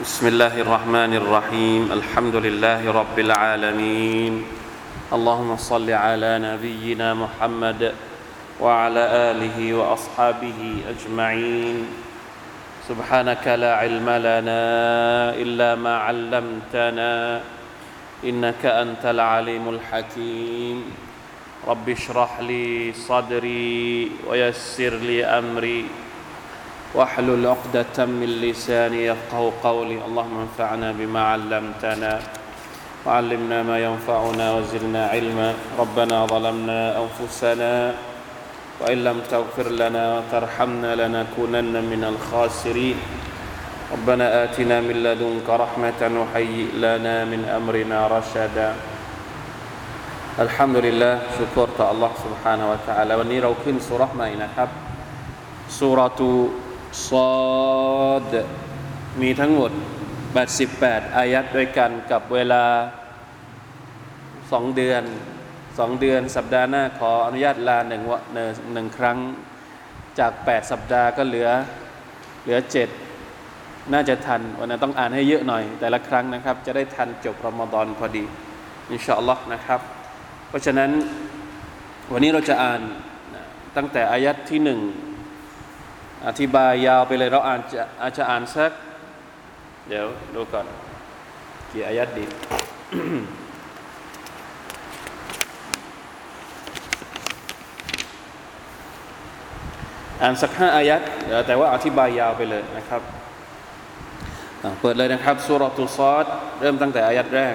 بسم الله الرحمن الرحيم الحمد لله رب العالمين اللهم صل على نبينا محمد وعلى اله واصحابه اجمعين سبحانك لا علم لنا الا ما علمتنا انك انت العليم الحكيم رب اشرح لي صدري ويسر لي امري واحلل عقدة من لساني يفقه قولي اللهم انفعنا بما علمتنا وعلمنا ما ينفعنا وزدنا علما ربنا ظلمنا انفسنا وان لم تغفر لنا وترحمنا لنكونن من الخاسرين ربنا اتنا من لدنك رحمه وهيئ لنا من امرنا رشدا الحمد لله ชุกรต่อ Allah سبحانه และ تعالى วันนี้เราขึ้นสุราะห์ใหม่นะครับสุราตุ ซอดมีทั้งหมด 88 อายัดด้วยกันกับเวลา 2 เดือน 2 เดือนสัปดาห์หน้าขออนุญาตลาหนึ่งวะหนึ่งหนึ่งครั้งจาก 8 สัปดาห์ก็เหลือเหลือ 7 น่าจะทัน วันนั้นต้องอ่านให้เยอะหน่อย แต่ละครั้งนะครับ จะได้ทันจบรอมฎอนพอดี อินชาอัลลอฮ์นะครับ เพราะฉะนั้นวันนี้เราจะอ่านตั้งแต่อายัดที่หนึ่ง อธิบายยาวไปเลยเราอ่านจะอาจจะอ่านสัก เดี๋ยวดูก่อน กี่อายัดดีอ่านสักห้าอายัดแต่ว่าอธิบายยาวไปเลยนะครับ เปิดเลยนะครับสุรตุซอดเริ่มตั้งแต่อายัดแรก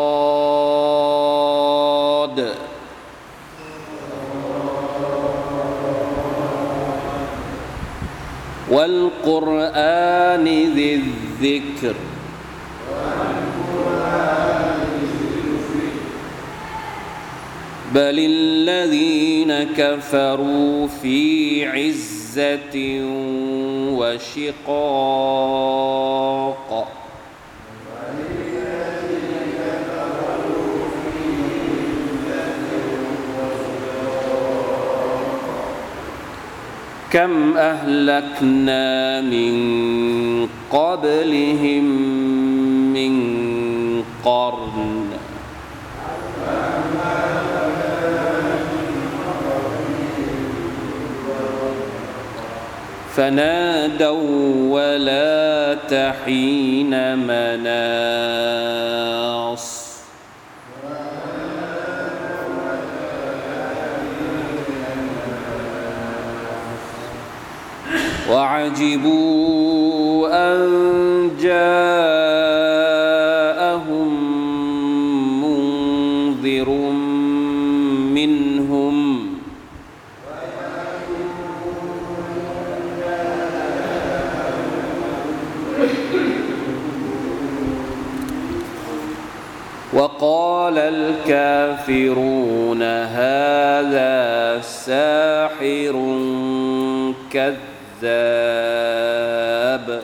والقرآن ذي الذكر. بل الذين كفروا في عزة وشقاق. كم أهلكنا من قبلهم من قرن. فنادوا ولا تحين مناص. وعجبوا أن جاءهم منذر منهم. وقال الكافرون هذا ساحر كذاب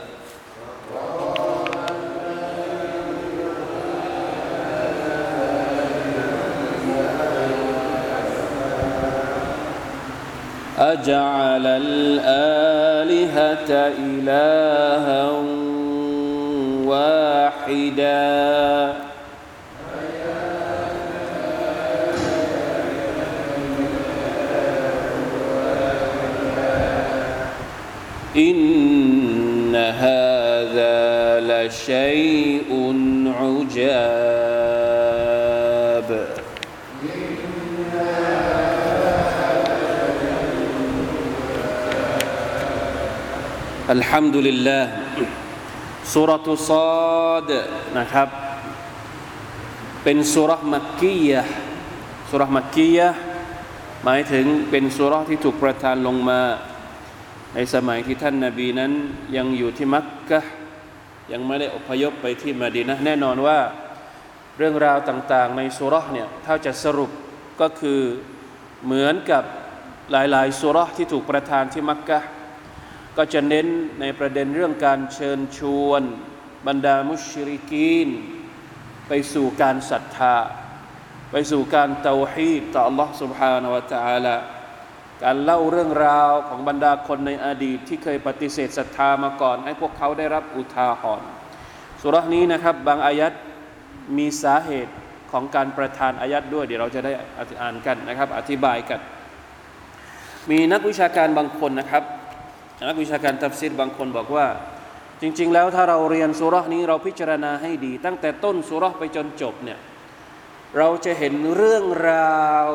أجعل الآلهة إلها واحدا. هذا لشيء عجاب الحمد لله สุรตุซอดนะครับ เป็นสุรมักกียะสุรมักกียะหมายถึงเป็นสุรที่ถูกประทานลงมา ในสมัยที่ท่านนาบีนั้นยังอยู่ที่มักกะ ยังไม่ได้อพยพไปที่มาดีนะห์แน่นอนว่าเรื่องราวต่างๆ ในสุราเนี่ย ถ้าจะสรุปก็คือเหมือนกับหลายๆสุราที่ถูกประทานที่มักกะก็จะเน้นในประเด็นเรื่องการเชิญชวน บรรดามุชริกีน ไปสู่การศรัทธา ไปสู่การเตาฮีดต่อ Allah سبحانه และ تعالى การเล่าเรื่องราวของบรรดาคนในอดีตที่เคยปฏิเสธศรัทธามาก่อน ให้พวกเขาได้รับอุทาหรณ์สุรานี้นะครับ บางอายัดมีสาเหตุของการประทานอายัดด้วย เดี๋ยวเราจะได้อ่านกันนะครับ อธิบายกัน มีนักวิชาการบางคนนะครับ นักวิชาการตัฟซีรบางคนบอกว่า จริง ๆ แล้วถ้าเราเรียนสุรานี้เราพิจารณาให้ดี ตั้งแต่ต้นสุราไปจนจบเนี่ยเราจะเห็นเรื่องราว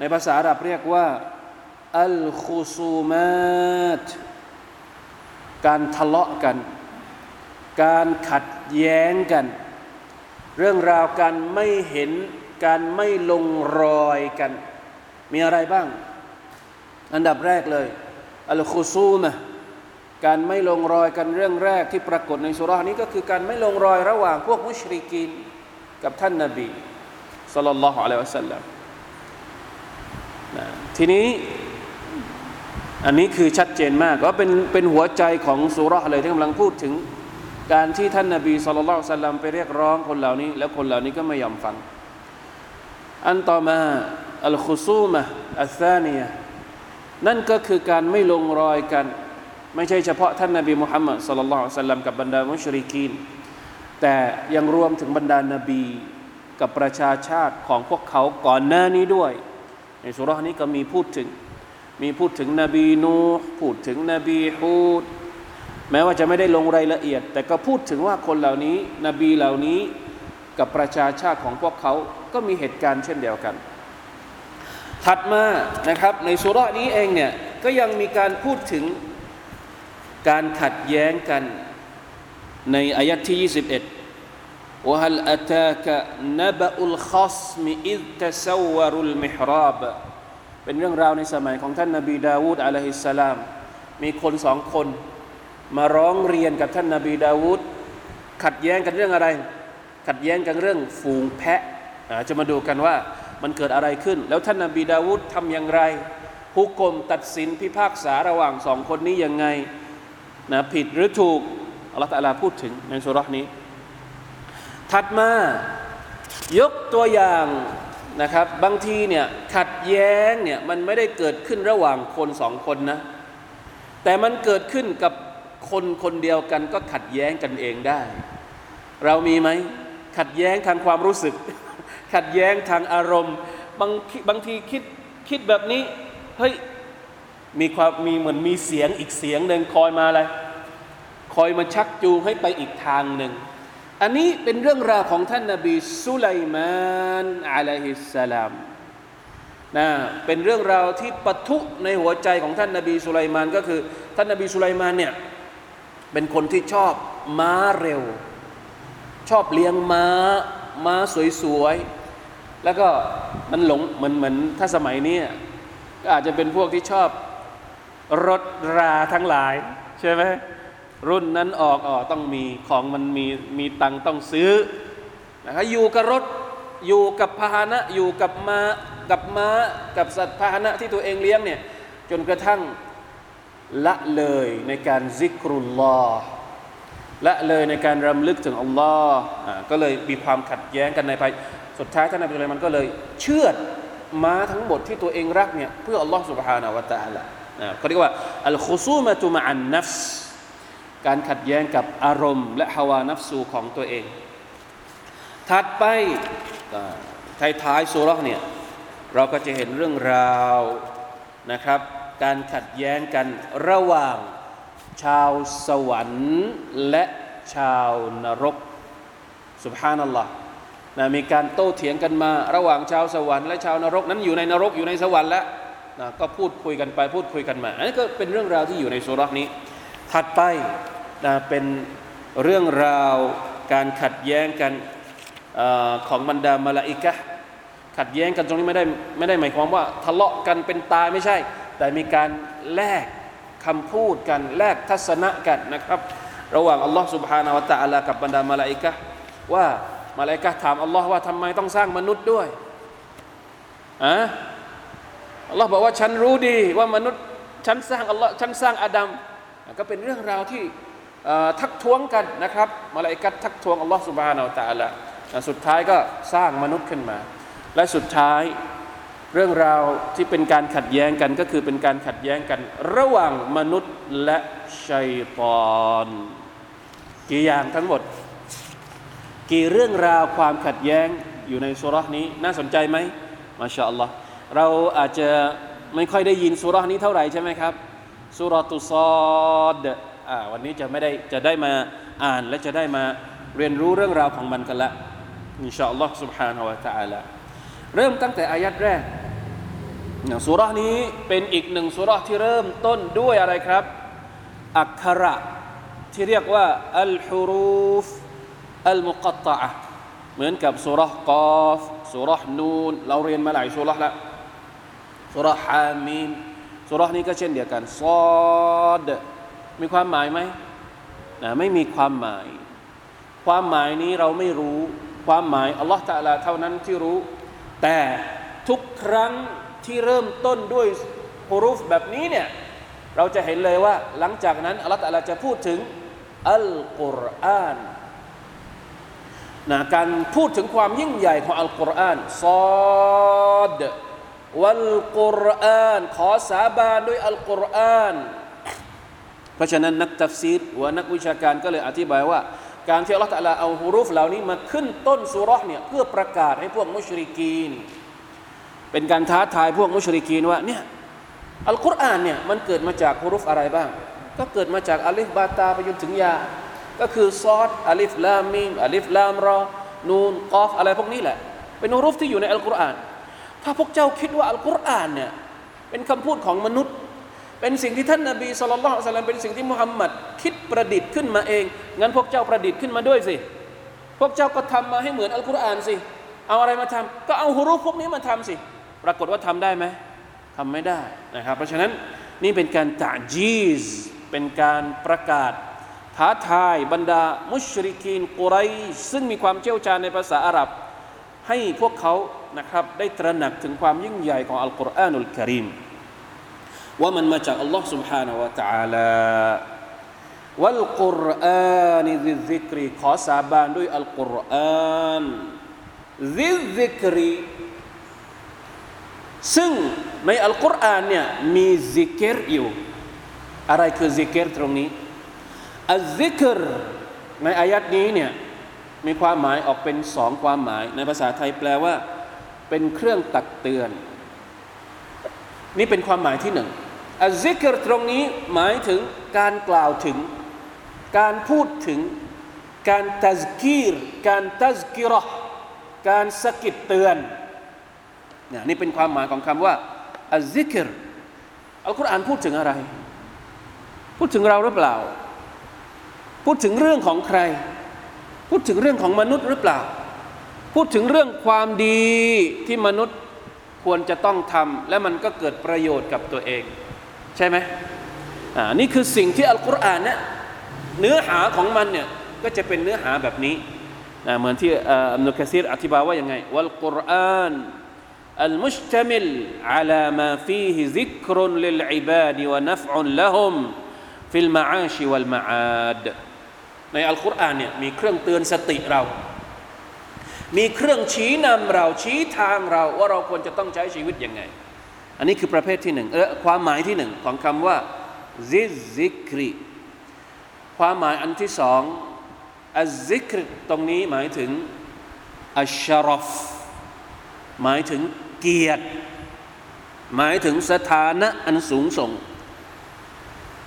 ในภาษาอาหรับเรียกว่าอัลคุซูมาตการทะเลาะกัน การขัดแย้งกัน เรื่องราวการไม่เห็นการไม่ลงรอยกัน มีอะไรบ้าง อันดับแรกเลยอัลคุซูมะการไม่ลงรอยกันเรื่องแรกที่ปรากฏในสุรานี้ก็คือการไม่ลงรอยระหว่างพวกมุชริกีนกับท่านนาบีสัลลัลลอฮุอะลัยฮิวะสัลลัม ทีนี้ อันนี้คือชัดเจนมากว่าเป็นเป็นหัวใจของสุราเลยที่กำลังพูดถึง การที่ท่านนาบีสุลต่านสัลลัมไปเรียกร้องคนเหล่านี้ แล้วคนเหล่านี้ก็ไม่ยอมฟัง อันต่อมาอัลคุซูมะอัลซานียนั่นก็คือการไม่ลงรอยกัน ไม่ใช่เฉพาะท่านนาบีมุฮัมมัดสุลลัลสัลลัมกับบรรดามุชริกีนแต่ยังรวมถึงบรรดานาบีกับประชาชาติของพวกเขาก่อนหน้านี้ด้วย ในสุรานี้ก็มีพูดถึง มีพูดถึงนบีนูพูดถึงนบีฮูดแม้ว่าจะไม่ได้ลงรายละเอียด แต่ก็พูดถึงว่าคนเหล่านี้ นบีเหล่านี้กับประชาชาติของพวกเขาก็มีเหตุการณ์เช่นเดียวกัน ถัดมานะครับ ในสุรานี้เองเนี่ยก็ยังมีการพูดถึงการขัดแย้งกันในอายัดที่ 21 وهل أتاك نبأ الخصم إذ تسوروا المحراب เป็นเรื่องราวในสมัยของท่านนาบีดาวูดอะลัยฮิสสลาม มีคนสองคนมาร้องเรียนกับท่านนาบีดาวูดขัดแย้งกันเรื่องอะไร ขัดแย้งกันเรื่องฝูงแพะจะมาดูกันว่ามันเกิดอะไรขึ้น แล้วท่านนาบีดาวูดทำอย่างไรฮุกกลมตัดสินพิพากษาระหว่างสองคนนี้ยังไงนะผิดหรือถูกอัลลอฮฺตะลาพูดถึงในสุรานี้ ถัดมายกตัวอย่างนะครับ บางทีเนี่ยขัดแย้งเนี่ยมันไม่ได้เกิดขึ้นระหว่างคนสองคนนะ แต่มันเกิดขึ้นกับคนคนเดียวกันก็ขัดแย้งกันเองได้ เรามีไหมขัดแย้งทางความรู้สึก ขัดแย้งทางอารมณ์ บางบางทีคิดคิดแบบนี้เฮ้ยมีความมีเหมือนมีเสียงอีกเสียงหนึ่งคอยมาอะไรคอยมาชักจูงให้ไปอีกทางหนึ่ง อันนี้เป็นเรื่องราวของท่านนาบีสุไลมานอะลัยฮิสสลามนะเป็นเรื่องราวที่ปะทุในหัวใจของท่านนาบีสุไลมานก็คือ ท่านนาบีสุไลมานเนี่ยเป็นคนที่ชอบม้าเร็ว ชอบเลี้ยงม้า ม้าสวยๆ แล้วก็มันหลงเหมือนเหมือนถ้าสมัยนี้ก็อาจจะเป็นพวกที่ชอบรถราทั้งหลาย ใช่ไหม รุ่นนั้นออกอ๋อต้องมีของมันมีมีตังต้องซื้อนะครับอยู่กับรถอยู่กับพาหนะอยู่กับมากับมา้ากับสัตว์พาหนะที่ตัวเองเลี้ยงเนี่ยจนกระทั่งละเลยในการซิกรุลลอละเลยในการรำลึกถึงอัลลอฮ์ก็เลยมีความขัดแย้งกันในภายสุดท้ายท่านอับดุลเลมันก็เลย เชื่อม้าทั้งหมดที่ตัวเองรักเนี่ยเพื่ออัลลอฮ์สุบฮานาวะตะอัลละเขาเรียกว่าอัลคุซูมะตุมะอันนัฟส์ การขัดแย้งกับอารมณ์ และฮาวานัฟสูของตัวเอง ถัดไปท้ายท้ายสุรเนี่ยเราก็จะเห็นเรื่องราวนะครับ การขัดแย้งกันระหว่างชาวสวรรค์และชาวนรกสุบฮานัลลอฮ์นะมีการโต้เถียงกันมาระหว่างชาวสวรรค์และชาวนรกนั้นอยู่ในนรกอยู่ในสวรรค์แล้วนะก็พูดคุยกันไปพูดคุยกันมา อันนี้ก็เป็นเรื่องราวที่อยู่ในสุรนี้ ถัดไปนะเป็นเรื่องราวการขัดแย้งกันอของบรรดามาลาอิกะขัดแย้งกันตรงนี้ไม่ได้ไม่ได้หมายความว่า ทะเลาะกันเป็นตายไม่ใช่ แต่มีการแลกคำพูดกันแลกทัศนะกันนะครับ ระหว่างอัลลอฮ์ سبحانه และ تعالى กับบรรดามาลาอิกะห์ว่ามาลาอิกะห์ถามอัลลอฮ์ว่าทำไมต้องสร้างมนุษย์ด้วยอะอัลลอฮ์บอกว่าฉันรู้ดีว่ามนุษย์ฉันสร้างอัลลอฮ์ฉันสร้างอาดัม ก็เป็นเรื่องราวที่ทักท้วงกันนะครับมาลายกัดทักท้วงอัลลอฮฺสุบฮานาอัลตะละสุดท้ายก็สร้างมนุษย์ขึ้นมา และสุดท้ายเรื่องราวที่เป็นการขัดแย้งกันก็คือเป็นการขัดแย้งกัน ระหว่างมนุษย์และชัยตอนกี่อย่างทั้งหมด กี่เรื่องราวความขัดแย้งอยู่ในสุรานี้น่าสนใจไหมมาชาอัลลอฮ์เราอาจจะไม่ค่อยได้ยินสุรานี้เท่าไหร่ใช่ไหมครับ สุรตุซอดอ่าวันนี้จะไม่ได้จะได้มาอ่านและจะได้มาเรียนรู้เรื่องราวของมันกันละอินชาอัลลอฮ์ سبحانه และ تعالى เริ่มตั้งแต่อายัดแรกอย่างสุราษนี้เป็นอีกหนึ่งสุราษที่เริ่มต้นด้วยอะไรครับ อักขระที่เรียกว่าอัลฮุรูฟอัลมุกัตตะอะเหมือนกับสุราษกอฟสุราษนูน เราเรียนมาหลายสุราษแล้วสุราษฮามีม สุราษนี้ก็เช่นเดียวกันซอดมีความหมายไหมนะไม่มีความหมาย ความหมายนี้เราไม่รู้ ความหมายอัลลอฮฺตะอาลาเท่านั้นที่รู้ แต่ทุกครั้งที่เริ่มต้นด้วยฮุรุฟแบบนี้เนี่ยเราจะเห็นเลยว่า หลังจากนั้นอัลลอฮฺตะลาจะพูดถึงอัลกุรอานนะการพูดถึงความยิ่งใหญ่ของอัลกุรอานซอด วัลกุรอานขอสาบานด้วยอัลกุรอานเพราะฉะนั้นนักตัฟซีรวนักวิชาการก็เลยอธิบายว่า การที่อัลลอฮฺตะอาลาเอาฮุรุฟเหล่านี้มาขึ้นต้นสุราะห์เนี่ยเพื่อประกาศให้พวกมุชริกีน เป็นการท้าทายพวกมุชริกีนว่าเนี่ยอัลกุรอานเนี่ยมันเกิดมาจากฮุรุฟอะไรบ้าง ก็เกิดมาจากอัลิฟบาตาไปจนถึงยา ก็คือซอดอัลิฟลามมีมอัลิฟลามรอนูนกอฟอะไรพวกนี้แหละ เป็นฮุรุฟที่อยู่ในอัลกุรอาน ถ้าพวกเจ้าคิดว่าอัลกุรอานเนี่ยเป็นคำพูดของมนุษย์ เป็นสิ่งที่ท่านนบีสุลต่านสลัมเป็นสิ่งที่มุฮัมมัดคิดประดิษฐ์ขึ้นมาเองงั้นพวกเจ้าประดิษฐ์ขึ้นมาด้วยสิ พวกเจ้าก็ทำมาให้เหมือนอัลกุรอานสิ เอาอะไรมาทำก็เอาฮุรุพวกนี้มาทำสิ ปรากฏว่าทำได้ไหมทำไม่ได้นะครับ เพราะฉะนั้นนี่เป็นการตะจีซเป็นการประกาศท้าทายบรรดามุชริกีนกุไรซึ่งมีความเชี่ยวชาญในภาษาอาหรับ ให้พวกเขา นะครับได้ตระหนักถึงความยิ่งใหญ่ของอัลกุรอานุลกิริม ว่ามันมาจากอัลลอฮ์ سبحانه และ تعالى วัลกุรอานซิซิกรีขอสาบานด้วยอัลกุรอานซิซิกรีซึ่งในอัลกุรอานเนี่ยมีซิกรอยู่ อะไรคือซิกรตรงนี้อัลซิกรในอายัดนี้เนี่ยมีความหมายออกเป็นสองความหมาย ในภาษาไทยแปลว่า เป็นเครื่องตักเตือน นี่เป็นความหมายที่หนึ่งالذكر ตรงนี้หมายถึงการกล่าวถึง การพูดถึง การ تذكير การ تذكرةการสะกิดเตือนนี่นี่เป็นความหมายของคำว่าอัลซิกรอัลกุรอานพูดถึงอะไร พูดถึงเราหรือเปล่า พูดถึงเรื่องของใคร พูดถึงเรื่องของมนุษย์หรือเปล่า พูดถึงเรื่องความดีที่มนุษย์ควรจะต้องทำและมันก็เกิดประโยชน์กับตัวเอง ใช่ไหมอ่านี่คือสิ่งที่อัลกุรอานเนี่ยเนื้อหาของมันเนี่ยก็จะเป็นเนื้อหาแบบนี้นะเหมือนที่อิบนุกะษีรอธิบายว่ายังไงوالقرآن المشتمل على ما فيه ذكر للعباد ونفع لهم في المعاش والمعاد ในอัลกุรอานเนี่ยมีเครื่องเตือนสติเรา มีเครื่องชี้นำเราชี้ทางเราว่าเราควรจะต้องใช้ชีวิตยังไง อันนี้คือประเภทที่หนึ่งเออความหมายที่หนึ่งของคำว่าذي الذكر ความหมายอันที่สองالذكر ตรงนี้หมายถึง الشرف หมายถึงเกียรติ หมายถึงสถานะอันสูงส่ง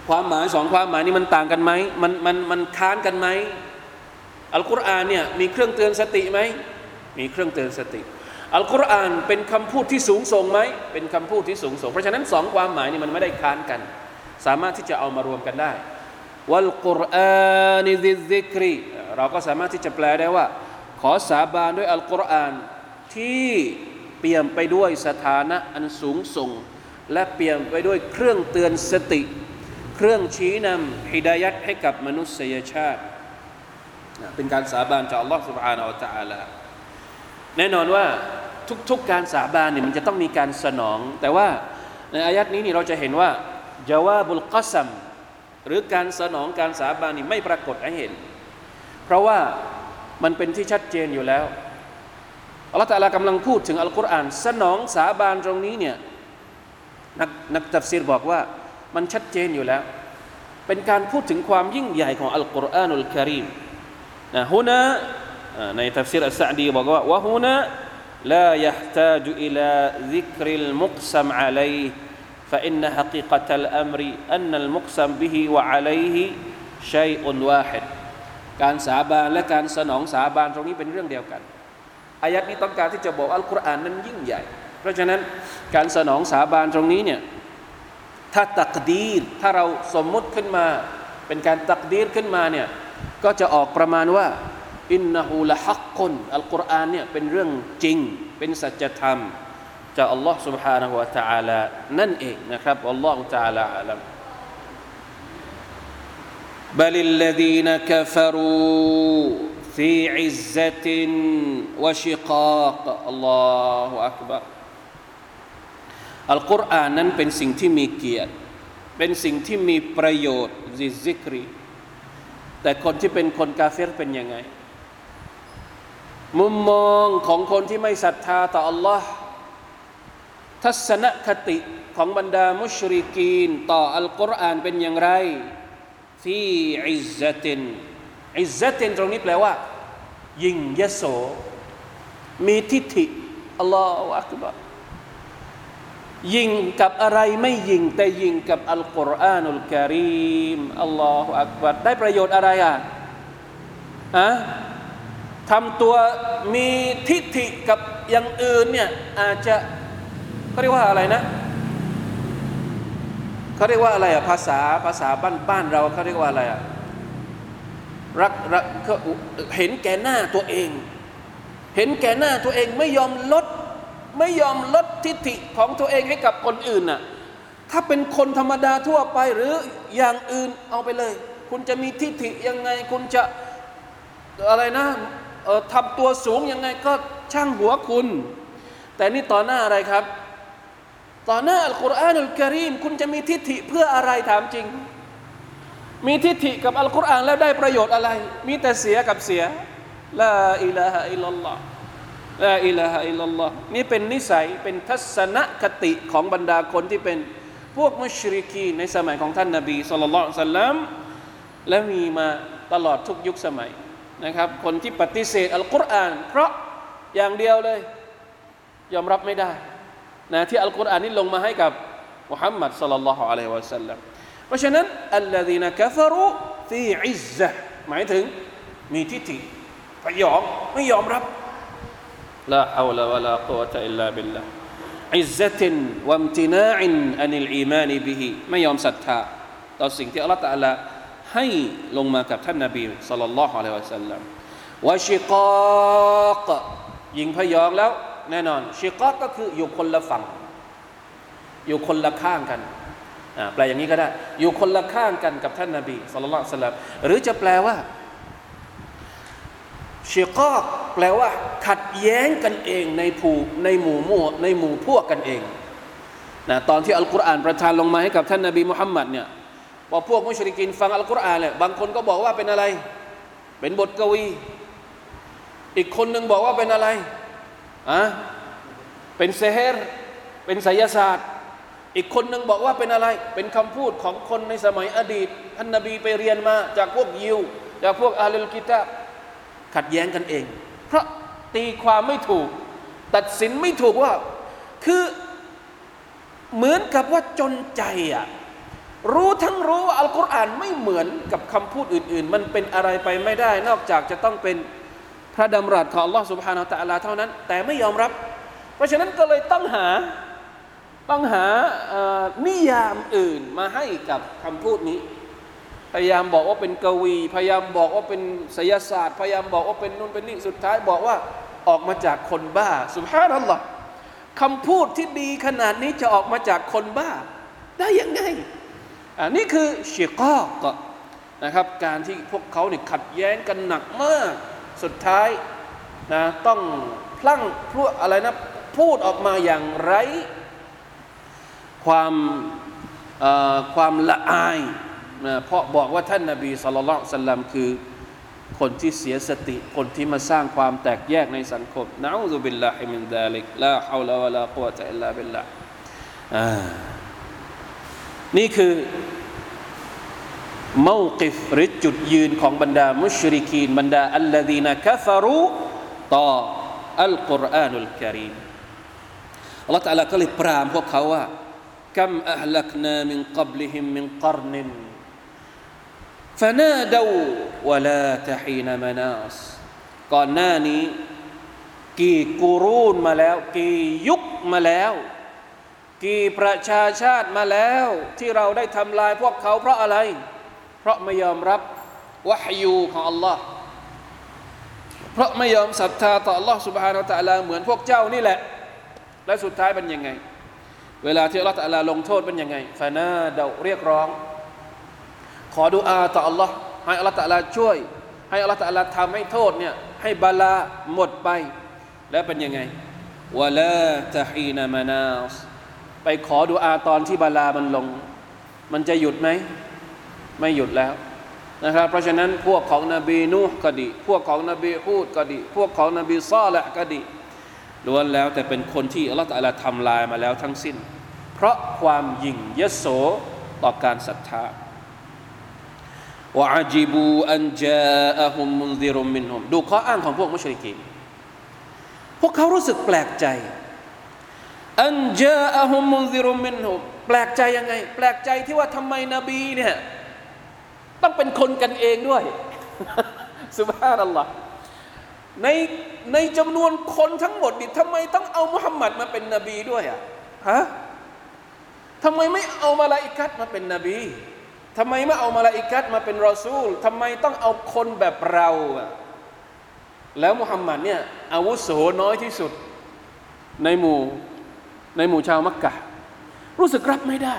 ความหมายสองความหมายนี้มันต่างกันไหมมันมันมันค้านกันไหมอัลกุรอานเนี่ยมีเครื่องเตือนสติไหม มีเครื่องเตือนสติ อัลกุรอานเป็นคำพูดที่สูงส่งไหมเป็นคำพูดที่สูงส่ง เพราะฉะนั้นสองความหมายนี้มันไม่ได้ค้านกัน สามารถที่จะเอามารวมกันได้วัลกุรอานิซิซิกรีเราก็สามารถที่จะแปลได้ว่า ขอสาบานด้วยอัลกุรอานที่เปี่ยมไปด้วยสถานะอันสูงส่ง และเปี่ยมไปด้วยเครื่องเตือนสติ เครื่องชี้นำฮิดายัดให้กับมนุษยชาติ เป็นการสาบานจากอัลลอฮฺ سبحانه และ تعالى แน่นอนว่าทุกๆการสาบานเนี่ยมันจะต้องมีการสนอง แต่ว่าในอายัดนี้นี่เราจะเห็นว่าจาวาบุลกัสัมหรือการสนองการสาบานนี่ไม่ปรากฏให้เห็น เพราะว่ามันเป็นที่ชัดเจนอยู่แล้วอัลลอฮฺตะลากำลังพูดถึงอัลกุรอานสนองสาบานตรงนี้เนี่ยนักนักตัฟซีรบอกว่ามันชัดเจนอยู่แล้ว เป็นการพูดถึงความยิ่งใหญ่ของอัลกุรอานุลกิริมนะ هنا ในตัฟซีรอัสซะดีบอกว่าวะฮุนะ لا يحتاج إلى ذكر المقسم عليه فإن حقيقة الأمر أن المقسم به وعليه شيء واحد การสาบานและการสนองสาบานตรงนี้เป็นเรื่องเดียวกัน อายัดนี้ต้องการที่จะบอกอัลกุรอานนั้นยิ่งใหญ่ เพราะฉะนั้นการสนองสาบานตรงนี้เนี่ยถ้าตักดีรถ้าเราสมมุติขึ้นมา เป็นการตักดีรขึ้นมาเนี่ยก็จะออกประมาณว่า อินนหูละฮักกุนอัลกุรอานเนี่ยเป็นเรื่องจริง เป็นสัจธรรมจากอัลลอฮ์ سبحانه และ تعالى นั่นเองนะครับอัลลอฮ์ تعالى อาลัม بل الذين كفروا في عزة وشقاق الله أكبر อัลกุรอานนั้นเป็นสิ่งที่มีเกียรติ เป็นสิ่งที่มีประโยชน์ซิซิกรี แต่คนที่เป็นคนกาเฟรเป็นยังไง มุมมองของคนที่ไม่ศรัทธาต่อ Allah ทัศนคติของบรรดาمشركين ต่ออัลกุรอานเป็นอย่างไรฟีอิซซตินอิซซตินตรงนี้แปลว่า ยิงยโส มีทิฏฐิอัลลอฮฺอักบารยิงกับอะไรไม่ยิง แต่ยิงกับอัลกุรอานุลกิริมอัลลอฮฺอักบารได้ประโยชน์อะไรอะอะ ทำตัวมีทิฏฐิกับอย่างอื่นเนี่ยอาจจะเขาเรียกว่าอะไรนะเขาเรียกว่าอะไรอะภาษาภาษาบ้านบ้านเราเขาเรียกว่าอะไรอะรักรักเห็นแก่หน้าตัวเอง เห็นแก่หน้าตัวเองไม่ยอมลด ไม่ยอมลดทิฏฐิของตัวเองให้กับคนอื่นน่ะถ้าเป็นคนธรรมดาทั่วไปหรืออย่างอื่นเอาไปเลย คุณจะมีทิฏฐิยังไงคุณจะอะไรนะ เออทำตัวสูงยังไงก็ช่างหัวคุณ แต่นี่ต่อหน้าอะไรครับ ต่อหน้าอัลกุรอานอัลกิริมคุณจะมีทิฏฐิเพื่ออะไรถามจริง มีทิฏฐิกับอัลกุรอานแล้วได้ประโยชน์อะไร มีแต่เสียกับเสียลาอิลาฮะอิลลัลลอฮ์ลาอิลาฮะอิลลัลลอฮ์นี่เป็นนิสัยเป็นทัศนคติของบรรดาคนที่เป็นพวกมุชริกีในสมัยของท่านนาบีสุลต่านสัลลัมและมีมาตลอดทุกยุคสมัย นะครับ คนที่ปฏิเสธอัลกุรอาน เพราะอย่างเดียวเลย ยอมรับไม่ได้นะที่อัลกุรอานนี้ลงมาให้กับมุฮัมมัดصلى الله عليه وسلم เพราะฉะนั้นالذين كفروا في عزةหมายถึงมีทิฏฐิพยอมไม่ยอมรับلا حول ولا قوة إلا بالله عزة وامتناع عن الإيمان بهไม่ยอมศรัทธาต่อสิ่งที่อัลลอฮฺตะอาลา ให้ลงมากับท่านนบีสัลลัลลอฮุอะลัยฮิวะสัลลัมวะชิกากยิงพยองแล้ว แน่นอน ชิกอกก็คืออยู่คนละฝั่ง อยู่คนละข้างกันแปลอย่างนี้ก็ได้ อยู่คนละข้างกันกับท่านนาบีสุลต่านสลับหรือจะแปลว่าชิกอกแปลว่า ขัดแย้งกันเองในผูในหมู่มั่วในหมู่พวกกันเองนะตอนที่อัลกุรอานประทานลงมาให้กับท่านนาบีมุฮัมมัดเนี่ย พอพวกมุชริกินฟังอัลกุรอานเนี่ยบางคนก็บอกว่าเป็นอะไร เป็นบทกวี อีกคนหนึ่งบอกว่าเป็นอะไรอะเป็นเซฮร์เป็นไสยศาสตร์ อีกคนหนึ่งบอกว่าเป็นอะไร เป็นคำพูดของคนในสมัยอดีตท่านนบีไปเรียนมาจากพวกยิว จากพวกอาลลกิตาขัดแย้งกันเอง เพราะตีความไม่ถูก ตัดสินไม่ถูกว่า คือเหมือนกับว่าจนใจอะ รู้ทั้งรู้อัลกุรอานไม่เหมือนกับคำพูดอื่น ๆ มันเป็นอะไรไปไม่ได้ นอกจากจะต้องเป็นพระดำรัสของอัลลอฮ์สุบฮานาตะลาเท่านั้น แต่ไม่ยอมรับ เพราะฉะนั้นก็เลยต้องหาต้องหานิยามอื่นมาให้กับคำพูดนี้ พยายามบอกว่าเป็นกวี พยายามบอกว่าเป็นศยศาสตร์พยายามบอกว่าเป็นนู่นเป็นนี่สุดท้ายบอกว่าออกมาจากคนบ้าสุภาพนั่นหรอคำพูดที่ดีขนาดนี้จะออกมาจากคนบ้า ได้ยังไง อันนี้คือشقاقนะครับ การที่พวกเขาเนี่ยขัดแย้งกันหนักมาก สุดท้ายนะต้องพลั่งพวอะไรนะพูดออกมาอย่างไร ความความละอายนะเพราะบอกว่าท่านนบี صلى الله عليه وسلمคือคนที่เสียสติคนที่มาสร้างความแตกแยกในสังคมنعوذ بالله من ذلك لا حول ولا قوة إلا بالله นี่คือมาวกิฟหรือจุดยืนของบรรดามุชริกีนบรรดาอัลลดีนกฟารุต่ออัลกุรอานุลกิริมอัลลอฮฺตะลาก็เลยปรามพวกเขาว่า كم أهلكنا من قبلهم من قرن فنادوا ولا تحين مناص ก่อนหน้านี้ กี่กูรูนมาแล้ว กี่ยุคมาแล้ว กี่ประชาชาติมาแล้ว ที่เราได้ทำลายพวกเขาเพราะอะไร เพราะไม่ยอมรับวะฮยูของ Allah เพราะไม่ยอมศรัทธาต่อ Allah سبحانه และ تعالى เหมือนพวกเจ้านี่แหละ และสุดท้ายเป็นยังไงเวลาที่อัลลอฮฺตะลาลงโทษเป็นยังไงฟานาเดาเรียกร้อง ขอดุอาต่ออัลลอฮ์ให้อัลลอฮฺตะลาช่วย ให้อัลลอฮฺตะลาทำให้โทษเนี่ยให้บาลาหมดไป แล้วเป็นยังไงวะลาตะฮีนามานาส ไปขอดุอาตอนที่บาลามันลง มันจะหยุดไหม ไม่หยุดแล้วนะครับ เพราะฉะนั้นพวกของนบีนูก็ดี พวกของนบีฮูดก็ดี พวกของนบีซาละก็ดีล้วนแล้วแต่เป็นคนที่อัลลอฮฺทำลายมาแล้วทั้งสิ้น เพราะความยิ่งยโสต่อการศรัทธาวะอาจิบูอันจาอะฮุมมุนซิรุมมินฮุมดูข้ออ้างของพวกมุชริกีนพวกเขารู้สึกแปลกใจ อันเจาอะฮุมมุนซิรุมินฮุมแปลกใจยังไง แปลกใจที่ว่าทำไมนบีเนี่ยต้องเป็นคนกันเองด้วยสุบฮานัลลอฮ์ในในจำนวนคนทั้งหมดนี่ทำไมต้องเอามุฮัมมัดมาเป็นนบีด้วยอะฮะทำไมไม่เอามาลาอิกัดมาเป็นนบีทำไมไม่เอามาลาอิกัดมาเป็นรอซูลทำไมต้องเอาคนแบบเราอะแล้วมุฮัมมัดเนี่ยอาวุโสน้อยที่สุดในหมู่ ในหมู่ชาวมักกะ รู้สึกรับไม่ได้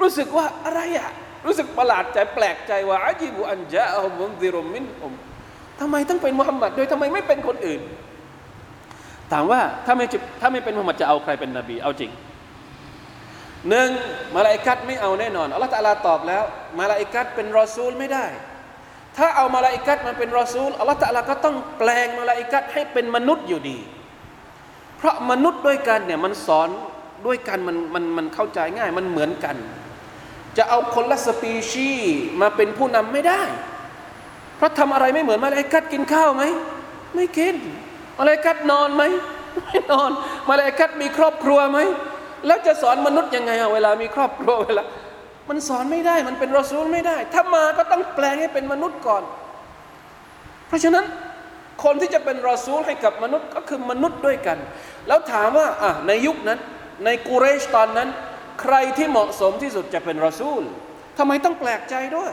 รู้สึกว่าอะไรอะรู้สึกประหลาดใจแปลกใจว่าอาจีบุอันจาอัลมุนซิรมินอมทำไมต้องเป็นมุฮัมมัดโดยทำไมไม่เป็นคนอื่น ถามว่าถ้าไม่ถ้าไม่เป็นมุฮัมมัดจะเอาใครเป็นนบี เอาจริงหนึ่งมลาอิกะฮ์ไม่เอาแน่นอนอัลลอฮฺตะลาตอบแล้ว มลาอิกะฮ์เป็นรอซูลไม่ได้ ถ้าเอามลาอิกะฮ์มาเป็นรอซูลอัลลอฮฺตะลาก็ต้องแปลงมลาอิกะฮ์ให้เป็นมนุษย์อยู่ดี เพราะมนุษย์ด้วยกันเนี่ยมันสอนด้วยกันมันมันมันเข้าใจง่ายมันเหมือนกัน จะเอาคนละสปีชีส์มาเป็นผู้นำไม่ได้ เพราะทำอะไรไม่เหมือนมาเลยกัดกินข้าวไหมไม่กินมาเลยกัดนอนไหมไม่นอนมาเลยกัดมีครอบครัวไหมแล้วจะสอนมนุษย์ยังไงเวลามีครอบครัวเวลามันสอนไม่ได้มันเป็นรอซูลไม่ได้ ถ้ามาก็ต้องแปลงให้เป็นมนุษย์ก่อน เพราะฉะนั้น คนที่จะเป็นรอซูลให้กับมนุษย์ก็คือมนุษย์ด้วยกัน แล้วถามว่าอะในยุคนั้น ในกูเรชตอนนั้น ใครที่เหมาะสมที่สุดจะเป็นรอซูลทำไมต้องแปลกใจด้วย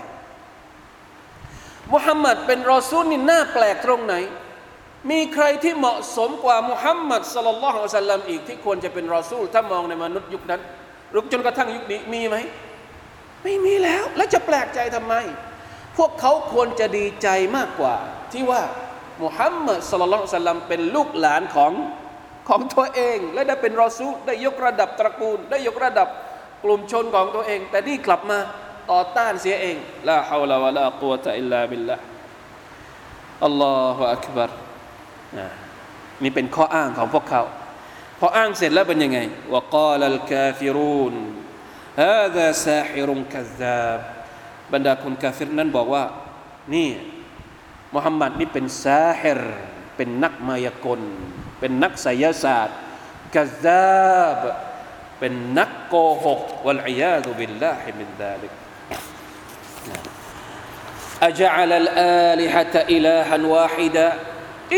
มุฮัมมัดเป็นรอซูลนี่น่าแปลกตรงไหน มีใครที่เหมาะสมกว่ามุฮัมมัดสลลัลลอฮุอะลัยฮิลมอีกที่ควรจะเป็นรอซูล ถ้ามองในมนุษย์ยุคนั้นรุกจนกระทั่งยุคนี้มีไหมไม่มีแล้วแล้วจะแปลกใจทำไม พวกเขาควรจะดีใจมากกว่าที่ว่า มุฮัมมัดสลลัลสัลลัมเป็นลูกหลานของของตัวเอง และได้เป็นรอซูได้ยกระดับตระกูล ได้ยกระดับกลุ่มชนของตัวเอง แต่นี่กลับมาต่อต้านเสียเองلا حول ولا قوة إلا بالله الله أكبرนี่เป็นข้ออ้างของพวกเขาพออ้างเสร็จแล้วเป็นยังไงوقال الكافرون هذا ساحر كذابบรรดาคนกาฟิรนั้นบอกว่านี่ มุฮัมมัดนี่เป็นซาฮิรเป็นนักมายากล เป็นนักไสยศาสตร์กัซาบเป็นนักโกหกวัลอียาดุบิลลาฮิมินดาลิก أجعل الآلهة إلها واحدا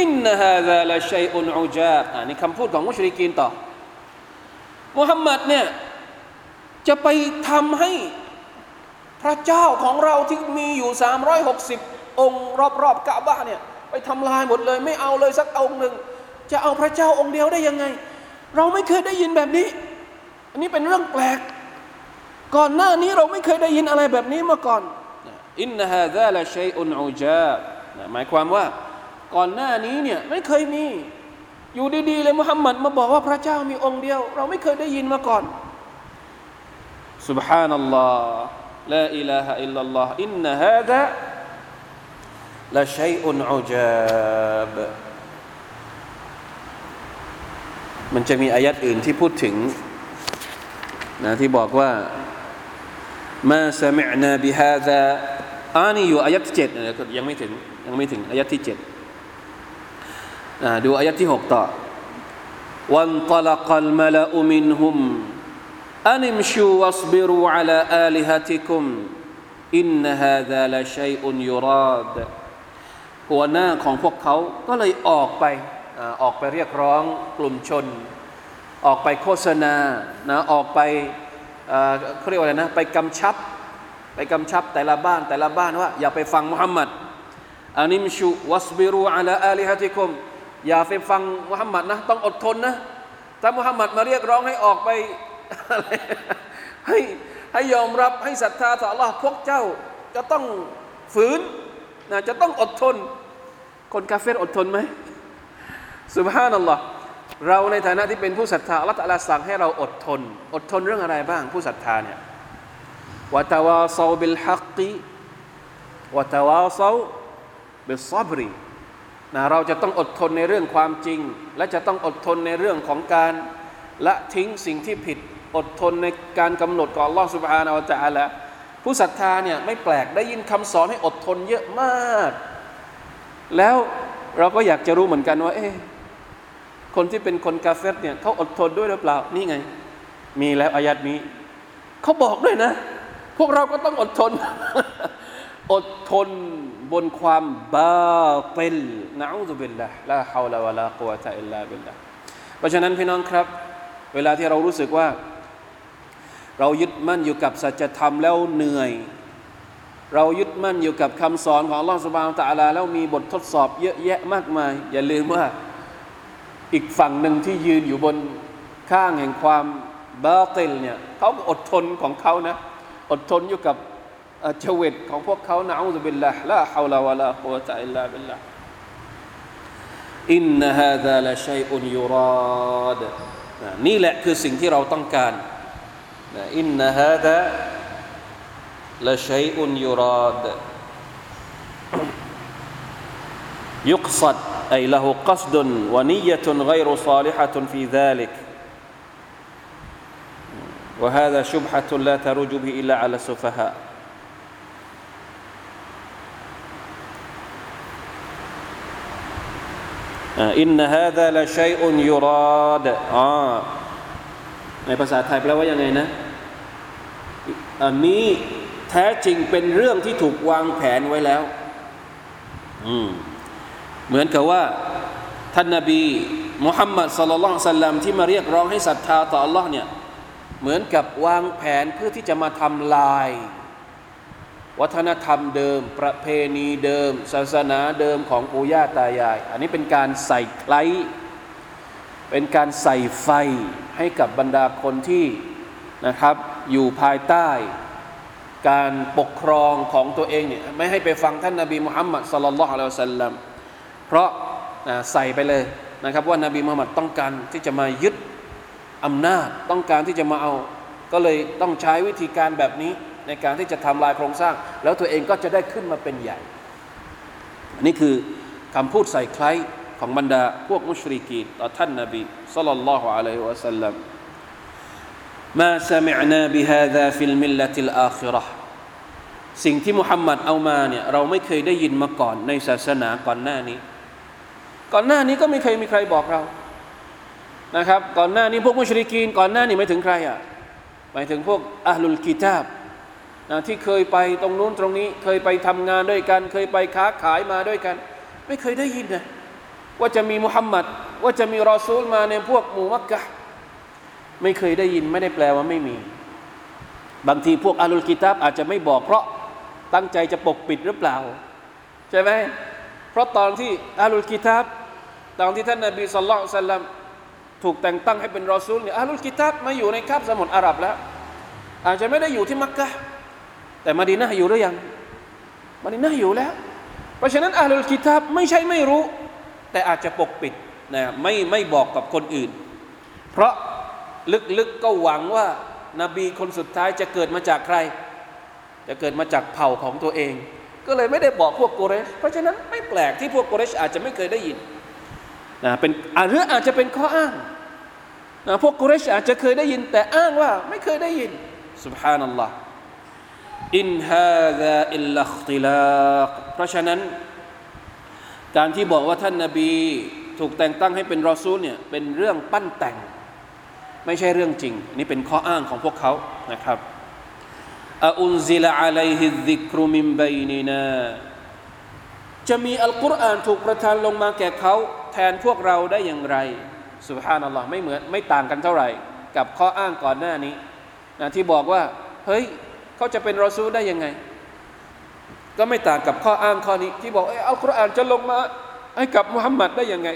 إن هذا لشيء عجاب อันนี้คำพูดของมุชริกีนต่อมุฮัมมัดเนี่ยจะไปทำให้พระเจ้าของเราที่มีอยู่ 360 องค์รอบๆกะบะเนี่ยไปทำลายหมดเลย ไม่เอาเลยสักองค์หนึ่งจะเอาพระเจ้าองค์เดียวได้ยังไง เราไม่เคยได้ยินแบบนี้ อันนี้เป็นเรื่องแปลก ก่อนหน้านี้เราไม่เคยได้ยินอะไรแบบนี้มาก่อนอินนฮะซาละชัยอุนอูจาหมายความว่าก่อนหน้านี้เนี่ยไม่เคยมี อยู่ดีๆเลยมุฮัมมัดมาบอกว่าพระเจ้ามีองค์เดียว เราไม่เคยได้ยินมาก่อน سبحان الله لا إله إلا الله إن هذا لشيء عجاب มันจะมีอายัดอื่นที่พูดถึงนะที่บอกว่ามาสมิอนาบิฮาซาอานี่อยู่อายัดที่เจ็ดยังไม่ถึงยังไม่ถึงอายัดที่เจ็ดดูอายัดที่หกต่อ وانطلق الملأ منهم أن امشوا واصبروا على آلهتكم إن هذا لشيء يراد หัวหน้าของพวกเขาก็เลยออกไปออกไปเรียกร้องกลุ่มชน ออกไปโฆษณานะออกไปเขาเรียกว่าอะไรนะไปกำชับ ไปกำชับแต่ละบ้านแต่ละบ้านว่า อย่าไปฟังมุฮัมมัดอานิมชูวัสบิรูอัลอาลิฮะติคุมอย่าไปฟังมุฮัมมัดนะต้องอดทนนะถ้ามุฮัมมัดมาเรียกร้องให้ออกไปให้ให้ยอมรับให้ศรัทธาต่อ Allah พวกเจ้าจะต้องฝืน นะจะต้องอดทน คนกาเฟรอดทนไหมสุบฮานัลลอฮ์เราในฐานะที่เป็นผู้ศรัทธาอัลลอฮฺสั่งให้เราอดทน อดทนเรื่องอะไรบ้างผู้ศรัทธาเนี่ยวะตาวาซาบิลฮักกีวะตาวาซาบิลซับรีนะเราจะต้องอดทนในเรื่องความจริง และจะต้องอดทนในเรื่องของการละทิ้งสิ่งที่ผิด อดทนในการกำหนดของอัลลอฮฺสุบฮานาอัลลอฮฺ ผู้ศรัทธาเนี่ยไม่แปลกได้ยินคำสอนให้อดทนเยอะมาก แล้วเราก็อยากจะรู้เหมือนกันว่าเอ๊ะคนที่เป็นคนกาเฟตเนี่ยเขาอดทนด้วยหรือเปล่า นี่ไง มีแล้วอายัดนี้ เขาบอกด้วยนะ พวกเราก็ต้องอดทน อดทนบนความباطل نعوذ بالله لا حول ولا قوة إلا باللهเพราะฉะนั้นพี่น้องครับ เวลาที่เรารู้สึกว่า เรายึดมั่นอยู่กับสัจธรรมแล้วเหนื่อย เรายึดมั่นอยู่กับคำสอนของالله سبحانه وتعالىแล้วมีบททดสอบเยอะแยะมากมาย อย่าลืมว่าอีกฝั่งหนึ่งที่ยืนอยู่บนข้างแห่งความباطلเนี่ยเขาก็อดทนของเขานะ อดทนอยู่กับเจว็ดของพวกเขาنعوذ بالله لا حول ولا قوة إلا بالله إن هذا لشيء يرادนี่แหละคือสิ่งที่เราต้องการ อินนฮาดาละชัยอุนยูรอดยุกซัด أي له قصد ونية غير صالحة في ذلك وهذا شبهة لا تروج به إلا على السفهاء إن هذا لشيء يراد آه ในภาษาไทยแปลว่ายังไงนะ อันนี้แท้จริงเป็นเรื่องที่ถูกวางแผนไว้แล้ว อืม เหมือนกับว่า ท่านนาบีมุฮัมมัดสลลัลสัลลัมที่มาเรียกร้องให้ศรัทธาต่อ Allah เนี่ย เหมือนกับวางแผนเพื่อที่จะมาทำลาย วัฒนธรรมเดิม ประเพณีเดิม ศาสนาเดิมของปู่ย่าตายาย อันนี้เป็นการใส่ไคล้ เป็นการใส่ไฟให้กับบรรดาคนที่นะครับ อยู่ภายใต้ การปกครองของตัวเองเนี่ยไม่ให้ไปฟังท่านนาบีมุฮัมมัดสลลัลลอฮุอะลัยฮิวะสัลลัมเพราะใส่ไปเลยนะครับ ว่านาบีมุฮัมมัดต้องการที่จะมายึดอำนาจต้องการที่จะมาเอา ก็เลยต้องใช้วิธีการแบบนี้ในการที่จะทำลายโครงสร้าง แล้วตัวเองก็จะได้ขึ้นมาเป็นใหญ่ นี่คือคำพูดใส่ใคร ของบรรดาพวกมุชริกีต่อท่านนาบีสัลลัลลอฮุอะลัยฮิวะสัลลัม ما سمعنا بهذا في الملة الآخرة สิ่งที่มุฮัมมัดเอามาเนี่ยเราไม่เคยได้ยินมาก่อนในศาสนาก่อนหน้านี้ก่อนหน้านี้ก็ไม่เคยมีใครบอกเรา นะครับ ก่อนหน้านี้พวกมุชริกีน ก่อนหน้านี้ไม่ถึงใครอ่ะหมายถึงพวกอัลลุลกิตาบนะที่เคยไปตรงนู้นตรงนี้ เคยไปทำงานด้วยกัน เคยไปค้าขายมาด้วยกัน ไม่เคยได้ยินนะ ว่าจะมีมุฮัมมัดว่าจะมีรอซูลมาในพวกหมู่มักกะไม่เคยได้ยินไม่ได้แปลว่าไม่มี บางทีพวกอัลลุลกิตาบอาจจะไม่บอกเพราะตั้งใจจะปกปิดหรือเปล่า ใช่ไหมเพราะตอนที่อาลุลกิตาบตอนที่ท่านนาบีสุลต่านถูกแต่งตั้งให้เป็นรอซูลเนี่ยอาลุลกิตาบมาอยู่ในคาบสมุทรอาหรับแล้ว อาจจะไม่ได้อยู่ที่มักกะแต่มาดีนาอยู่หรือยังมาดีนาอยู่แล้ว เพราะฉะนั้นอาลุลกิตาบไม่ใช่ไม่รู้ แต่อาจจะปกปิดนะไม่ไม่บอกกับคนอื่น เพราะลึกๆก็หวังว่านาบีคนสุดท้ายจะเกิดมาจากใคร จะเกิดมาจากเผ่าของตัวเอง ก็เลยไม่ได้บอกพวกกุเรช เพราะฉะนั้นไม่แปลกที่พวกกุเรชอาจจะไม่เคยได้ยินนะเป็นหรืออาจจะเป็นข้ออ้างนะพวกกุเรชอาจจะเคยได้ยิน แต่อ้างว่าไม่เคยได้ยินสุบฮานัลลอฮ์อินฮาซาอิลลัคติลาเพราะฉะนั้น การที่บอกว่าท่านนาบีถูกแต่งตั้งให้เป็นรอซูลเนี่ยเป็นเรื่องปั้นแต่ง ไม่ใช่เรื่องจริง นี่เป็นข้ออ้างของพวกเขานะครับอุนซิลอะลัยฮิดิกรุมิมบัยนินาจะมีอัลกุรอานถูกประทานลงมาแก่เขาแทนพวกเราได้อย่างไรสุบฮานัลลอฮ์ไม่เหมือนไม่ต่างกันเท่าไหร่ กับข้ออ้างก่อนหน้านี้นะที่บอกว่า เฮ้ย เขาจะเป็นรอซูลได้ยังไง ก็ไม่ต่างกับข้ออ้างข้อนี้ที่บอกไอ้อัลกุรอานจะลงมาให้กับมุฮัมมัดได้ยังไง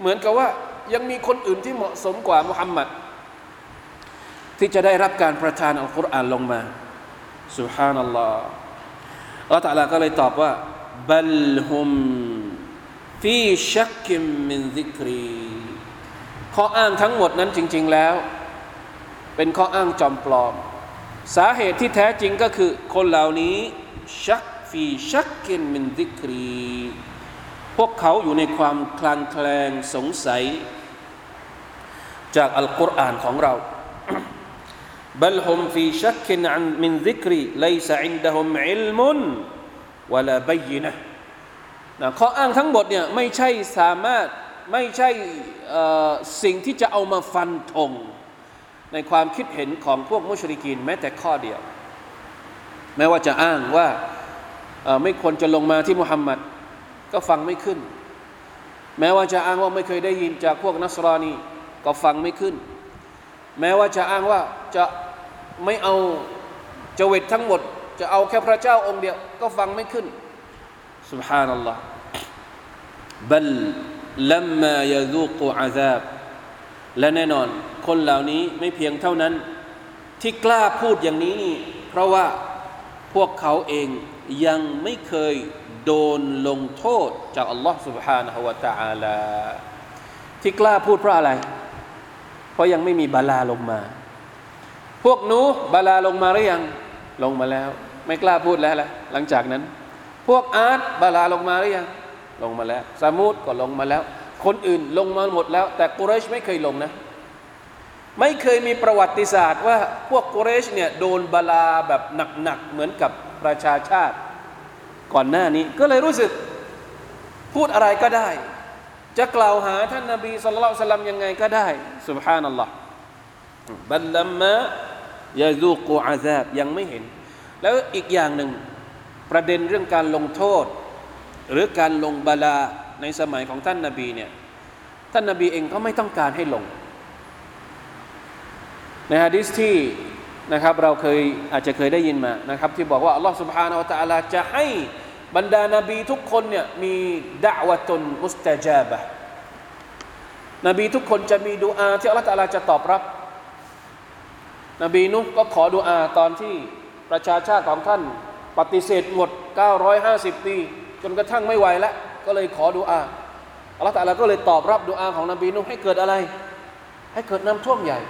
เหมือนกับว่ายังมีคนอื่นที่เหมาะสมกว่ามุฮัมมัดที่จะได้รับการประทานอัลกุรอานลงมาสุฮานัลลอฮ์อัลลอฮฺตะลาก็เลยตอบว่าบัลฮุมฟีชักกิมมินซิกรีข้ออ้างทั้งหมดนั้นจริง ๆแล้ว เป็นข้ออ้างจอมปลอม สาเหตุที่แท้จริงก็คือคนเหล่านี้ชัก ฟีชักกินมินซิกรีพวกเขาอยู่ในความคลางแคลงสงสัย จากอัลกุรอานของเรา بل هم في شك عن من ذكري ليس عندهم علم ولا بينة นะข้ออ้างทั้งหมดเนี่ยไม่ใช่สามารถไม่ใช่สิ่งที่จะเอามาฟันธงในความคิดเห็นของพวกมุชริกีนแม้แต่ข้อเดียว แม้ว่าจะอ้างว่า ไม่ควรจะลงมาที่มุฮัมมัดก็ฟังไม่ขึ้น แม้ว่าจะอ้างว่าไม่เคยได้ยินจากพวกนัสรานีก็ฟังไม่ขึ้น แม้ว่าจะอ้างว่าจะไม่เอาจเวตทั้งหมด จะเอาแค่พระเจ้าองค์เดียว ก็ฟังไม่ขึ้น سبحان الله بل لما يذوق عذاب และแน่นอน คนเหล่านี้ไม่เพียงเท่านั้น ที่กล้าพูดอย่างนี้นี่เพราะว่าพวกเขาเอง ยังไม่เคยโดนลงโทษ จากอัลลอฮ์ سبحانه และ تعالى ที่กล้าพูดเพราะอะไร เพราะยังไม่มีบาลาลงมา พวกนูบาลาลงมาหรือยังลงมาแล้ว ไม่กล้าพูดแล้วละหลังจากนั้น พวกอาร์ตบาลาลงมาหรือยังลงมาแล้วซามูดก็ลงมาแล้ว คนอื่นลงมาหมดแล้ว แต่กุเรชไม่เคยลงนะ ไม่เคยมีประวัติศาสตร์ว่า พวกกุเรชเนี่ยโดนบาลาแบบหนักๆเหมือนกับ ประชาชาติก่อนหน้านี้ ก็เลยรู้สึกพูดอะไรก็ได้ จะกล่าวหาท่านนาบีสุลต่านลัมยังไงก็ได้สุบฮานัลลอฮ์บัลลัมมะยาซูกูอาซาบยังไม่เห็น แล้วอีกอย่างหนึ่งประเด็นเรื่องการลงโทษ หรือการลงบาลาในสมัยของท่านนาบีเนี่ยท่านนาบีเองก็ไม่ต้องการให้ลง ในฮะดิษที่ นะครับเราเคยอาจจะเคยได้ยินมานะครับที่บอกว่าอัลลอฮ์สุบฮานาวะตะลาจะให้บรรดานาบีทุกคนเนี่ยมีด่าวะตนมุสตาจาบะนบีทุกคนจะมีดูอาที่อัลลอฮ์ตะลาจะตอบรับ นบีนุก็ขอดูอาตอนที่ประชาชาติของท่าน ปฏิเสธหมด 950 ปี จนกระทั่งไม่ไหวแล้วก็เลยขอดูอาอัลลอฮ์ตะลาก็เลยตอบรับดูอาของนบีนุให้เกิดอะไร ให้เกิดน้ำท่วมใหญ่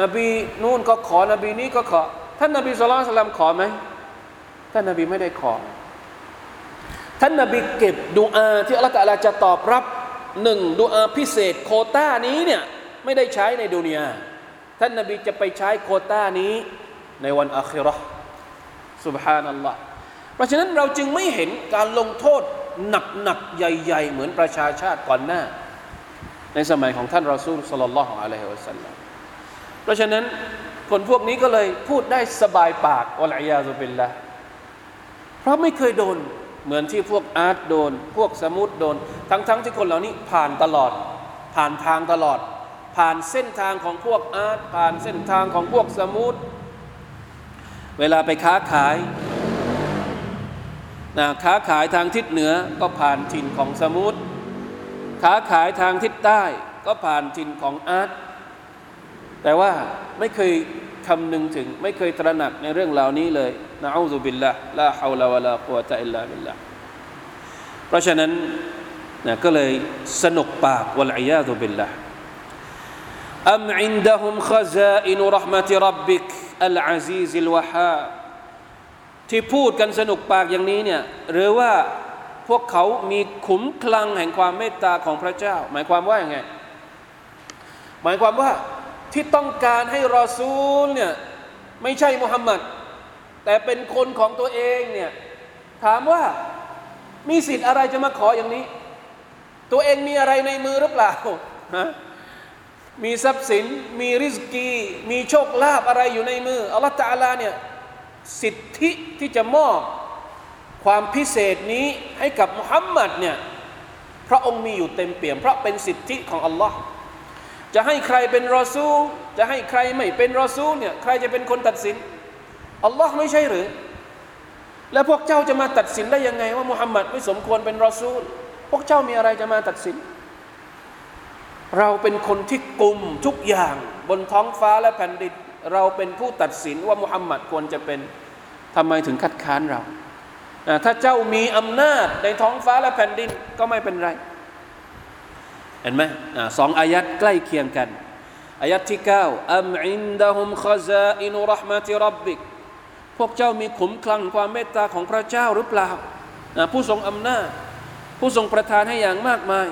นบีนู่นก็ขอนบีนี้ก็ขอ ท่านนบีสุลต่านขอไหมท่านนบีไม่ได้ขอ ท่านนบีเก็บดูอาที่อัลลอฮฺตะลาจะตอบรับหนึ่งดูอาพิเศษโคต้านี้เนี่ยไม่ได้ใช้ในดุนยาท่านนบีจะไปใช้โคต้านี้ในวันอาคิรอสุบฮานัลลอฮ์เพราะฉะนั้นเราจึงไม่เห็นการลงโทษหนักๆใหญ่ ๆ เหมือนประชาชาติก่อนหน้า ในสมัยของท่านรอซูลสลลัลลอฮุอะลัยฮิวะสัลลัม เพราะฉะนั้นคนพวกนี้ก็เลยพูดได้สบายปากอัลอยาซุบิลละเพราะไม่เคยโดนเหมือนที่พวกอาร์ตโดน พวกสมุดโดน ทั้งๆทที่คนเหล่านี้ผ่านตลอด ผ่านทางตลอด ผ่านเส้นทางของพวกอาร์ตผ่านเส้นทางของพวกสมุดเวลาไปค้าขายนะค้าขายทางทิศเหนือก็ผ่านถิ่นของสมุทรค้าขายทางทิศใต้ก็ผ่านถิ่นของอาร์ต แต่ว่าไม่เคยคำนึงถึง ไม่เคยตระหนักในเรื่องเหล่านี้เลยنعوذ بالله لا حول ولا قوة إلا باللهเพราะฉะนั้นนะก็เลยสนุกปากوالعياذ بالله أم عندهم خزائن رحمة ربك العزيز الوهاب ที่พูดกันสนุกปากอย่างนี้เนี่ยหรือว่าพวกเขามีขุมคลังแห่งความเมตตาของพระเจ้า หมายความว่าอย่างไร หมายความว่า ที่ต้องการให้รอซูลเนี่ยไม่ใช่มุฮัมมัดแต่เป็นคนของตัวเองเนี่ยถามว่ามีสิทธิ์อะไรจะมาขออย่างนี้ ตัวเองมีอะไรในมือหรือเปล่าฮะมีทรัพย์สิน มีริสกี มีโชคลาภอะไรอยู่ในมืออัลลอฮฺตาลาเนี่ยสิทธิที่จะมอบความพิเศษนี้ให้กับมุฮัมมัดเนี่ยพระองค์มีอยู่เต็มเปี่ยม เพราะเป็นสิทธิของอัลลอฮ์ จะให้ใครเป็นรอซูลจะให้ใครไม่เป็นรอซูลเนี่ยใครจะเป็นคนตัดสินอัลลอฮ์ไม่ใช่หรือ แล้วพวกเจ้าจะมาตัดสินได้ยังไง ว่ามุฮัมมัดไม่สมควรเป็นรอซูล พวกเจ้ามีอะไรจะมาตัดสิน เราเป็นคนที่กลุ่มทุกอย่างบนท้องฟ้าและแผ่นดินเราเป็นผู้ตัดสินว่ามุฮัมมัดควรจะเป็นทำไมถึงคัดค้านเรา ถ้าเจ้ามีอำนาจในท้องฟ้าและแผ่นดินก็ไม่เป็นไร เห็นไหมสองอายัดใกล้เคียงกันอายัดที่9อัมอินดะฮุมขซาอินุรหมะติรับบิกพวกเจ้ามีขุมคลังความเมตตาของพระเจ้าหรือเปล่าผู้ทรงอำนาจ ผู้ทรงประทานให้อย่างมากมาย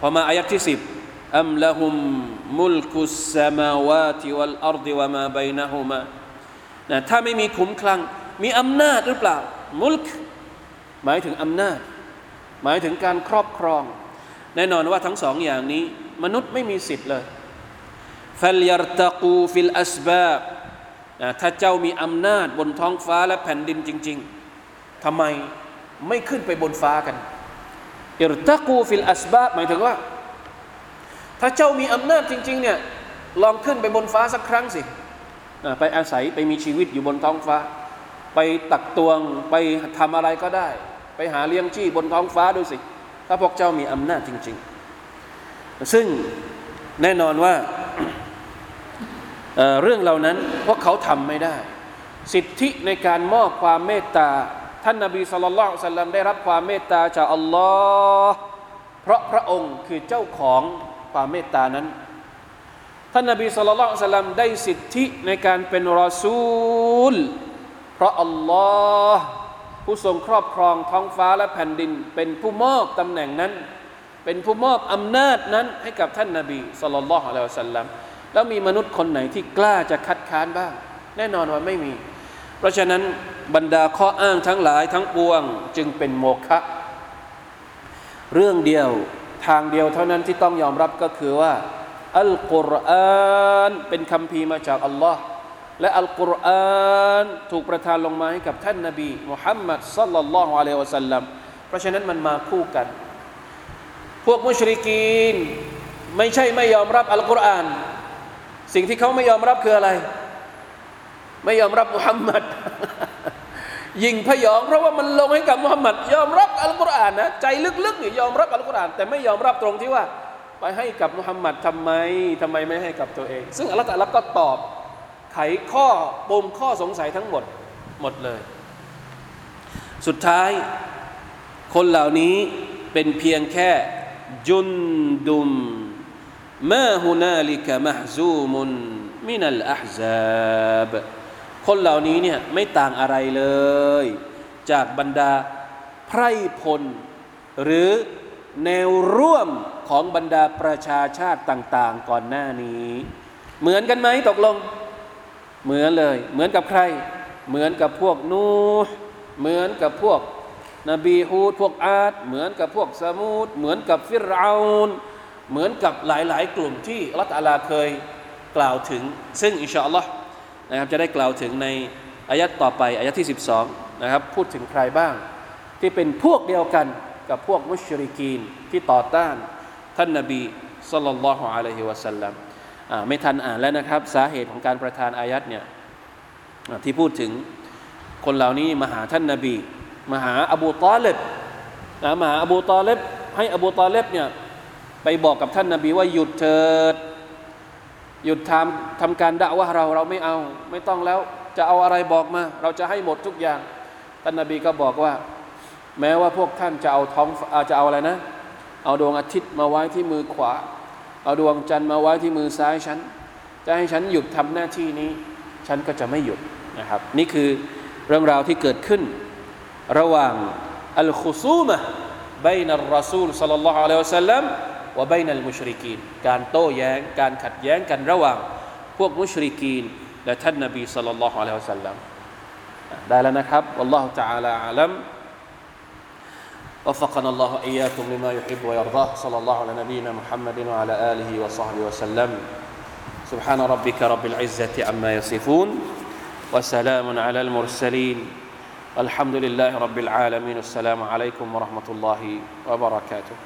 พอมาอายัดที่สิบอัมละฮุมมุลกุสสมาวาติวัลอัรดิวะมาบัยนะฮุมาถ้าไม่มีขุมคลัง มีอำนาจหรือเปล่า มุลกหมายถึงอำนาจ หมายถึงการครอบครอง แน่นอนว่าทั้งสองอย่างนี้ มนุษย์ไม่มีสิทธิ์เลยฟัลยัรตะกูฟิลอัสบาบถ้าเจ้ามีอำนาจบนท้องฟ้าและแผ่นดินจริง ๆทำไมไม่ขึ้นไปบนฟ้ากันอิรตะกูฟิลอัสบาบหมายถึงว่า ถ้าเจ้ามีอำนาจจริง ๆ เนี่ยลองขึ้นไปบนฟ้าสักครั้งสิไปอาศัยไปมีชีวิตอยู่บนท้องฟ้า ไปตักตวงไปทำอะไรก็ได้ ไปหาเลี้ยงชีพบนท้องฟ้าดูสิ ถ้าพวกเจ้ามีอำนาจจริง ๆ ซึ่งแน่นอนว่าเเรื่องเหล่านั้นพวกเขาทำไม่ได้ สิทธิในการมอบความเมตตา ท่านนาบีสุลต่านสัลลัมได้รับความเมตตาจากอัลลอฮ์เพราะพระองค์คือเจ้าของความเมตตานั้น ท่านนาบีสุลต่านสัลลัมได้สิทธิในการเป็นรอซูล เพราะอัลลอฮ์ ผู้ทรงครอบครองท้องฟ้าและแผ่นดิน เป็นผู้มอบตำแหน่งนั้น เป็นผู้มอบอำนาจนั้นให้กับท่านนาบีสุลต่านละฮ์อะลัยฮิสัลลัมแล้วมีมนุษย์คนไหนที่กล้าจะคัดค้านบ้าง แน่นอนว่าไม่มี เพราะฉะนั้นบรรดาข้ออ้างทั้งหลายทั้งปวงจึงเป็นโมฆะเรื่องเดียวทางเดียวเท่านั้นที่ต้องยอมรับก็คือว่าอัลกุรอานเป็นคำพีมาจากอัลลอฮ์ และอัลกุรอานถูกประทานลงมาให้กับท่านนาบีมุฮัมมัดสัลลัลลอฮุอะลัยฮิวะสัลลัมเพราะฉะนั้นมันมาคู่กัน พวกมุชริกีน ไม่ใช่ไม่ยอมรับอัลกุรอาน สิ่งที่เขาไม่ยอมรับคืออะไร ไม่ยอมรับมุฮัมมัดยิงพยอง เพราะว่ามันลงให้กับมุฮัมมัดยอมรับอัลกุรอานนะใจลึกๆเนี่ยอมรับอัลกุรอาน แต่ไม่ยอมรับตรงที่ว่า ไปให้กับมุฮัมมัดทำไมทำไมไม่ให้กับตัวเอง ซึ่งอัลลอฮฺก็ตอบ ไขข้อปมข้อสงสัยทั้งหมดหมดเลย สุดท้ายคนเหล่านี้เป็นเพียงแค่จุนดุมมาฮุนาลิกะมะซูมุนมินัลอะฮซาบคนเหล่านี้เนี่ยไม่ต่างอะไรเลย จากบรรดาไพร่พล หรือแนวร่วมของบรรดาประชาชาติต่าง ๆ ก่อนหน้านี้ เหมือนกันไหมตกลง เหมือนเลย เหมือนกับใคร เหมือนกับพวกนูเหมือนกับพวก นบีฮูดพวกอาดเหมือนกับพวกสมูดเหมือนกับฟิรเอานเหมือนกับหลาย ๆ กลุ่มที่อัลลอฮฺลาเคยกล่าวถึง ซึ่งอินชาอัลลอฮ์นะครับจะได้กล่าวถึงในอายัดต่อไปอายัดที่ 12นะครับพูดถึงใครบ้าง ที่เป็นพวกเดียวกันกับพวกมุชริกีนที่ต่อต้าน ท่านนบีสัลลัลลอฮุอะลัยฮิวะสัลลัม ไม่ทันอ่านแล้วนะครับ สาเหตุของการประทานอายัดเนี่ยที่พูดถึงคนเหล่านี้มาหาท่านนบีมาหาอบูตอเลบมาหาอบูตอเลบให้อบูตอเลบเนี่ยไปบอกกับท่านนาบีว่าหยุดเถิดหยุดทำทำการด่าว่าเราเราไม่เอา ไม่ต้องแล้วจะเอาอะไรบอกมา เราจะให้หมดทุกอย่าง ท่านนบีก็บอกว่า แม้ว่าพวกท่านจะเอาท้องอาจะเอาอะไรนะ เอาดวงอาทิตย์มาไว้ที่มือขวา เอาดวงจันทร์มาไว้ที่มือซ้ายฉัน จะให้ฉันหยุดทำหน้าที่นี้ ฉันก็จะไม่หยุดนะครับ นี่คือเรื่องราวที่เกิดขึ้น ระหว่างอัลคุซูมะบนอัลรอซูลสัลลัลลอฮุอะลัยฮิวะสัลลัมวะบนอัลมุชริกีนการโต้แย้งการขัดแย้งกันระหว่างพวกมุชริกีนและท่านนบีสัลลัลลอฮุอะลัยฮิวะสัลลัมได้แล้วนะครับอัลลอฮฺ تعالى อาลัม وفقنا الله إياكم لما يحب ويرضاه. صلى الله على نبينا محمد وعلى آله وصحبه وسلم. سبحان ربك رب العزة عما يصفون وسلام على المرسلين. والحمد لله رب العالمين. السلام عليكم ورحمة الله وبركاته.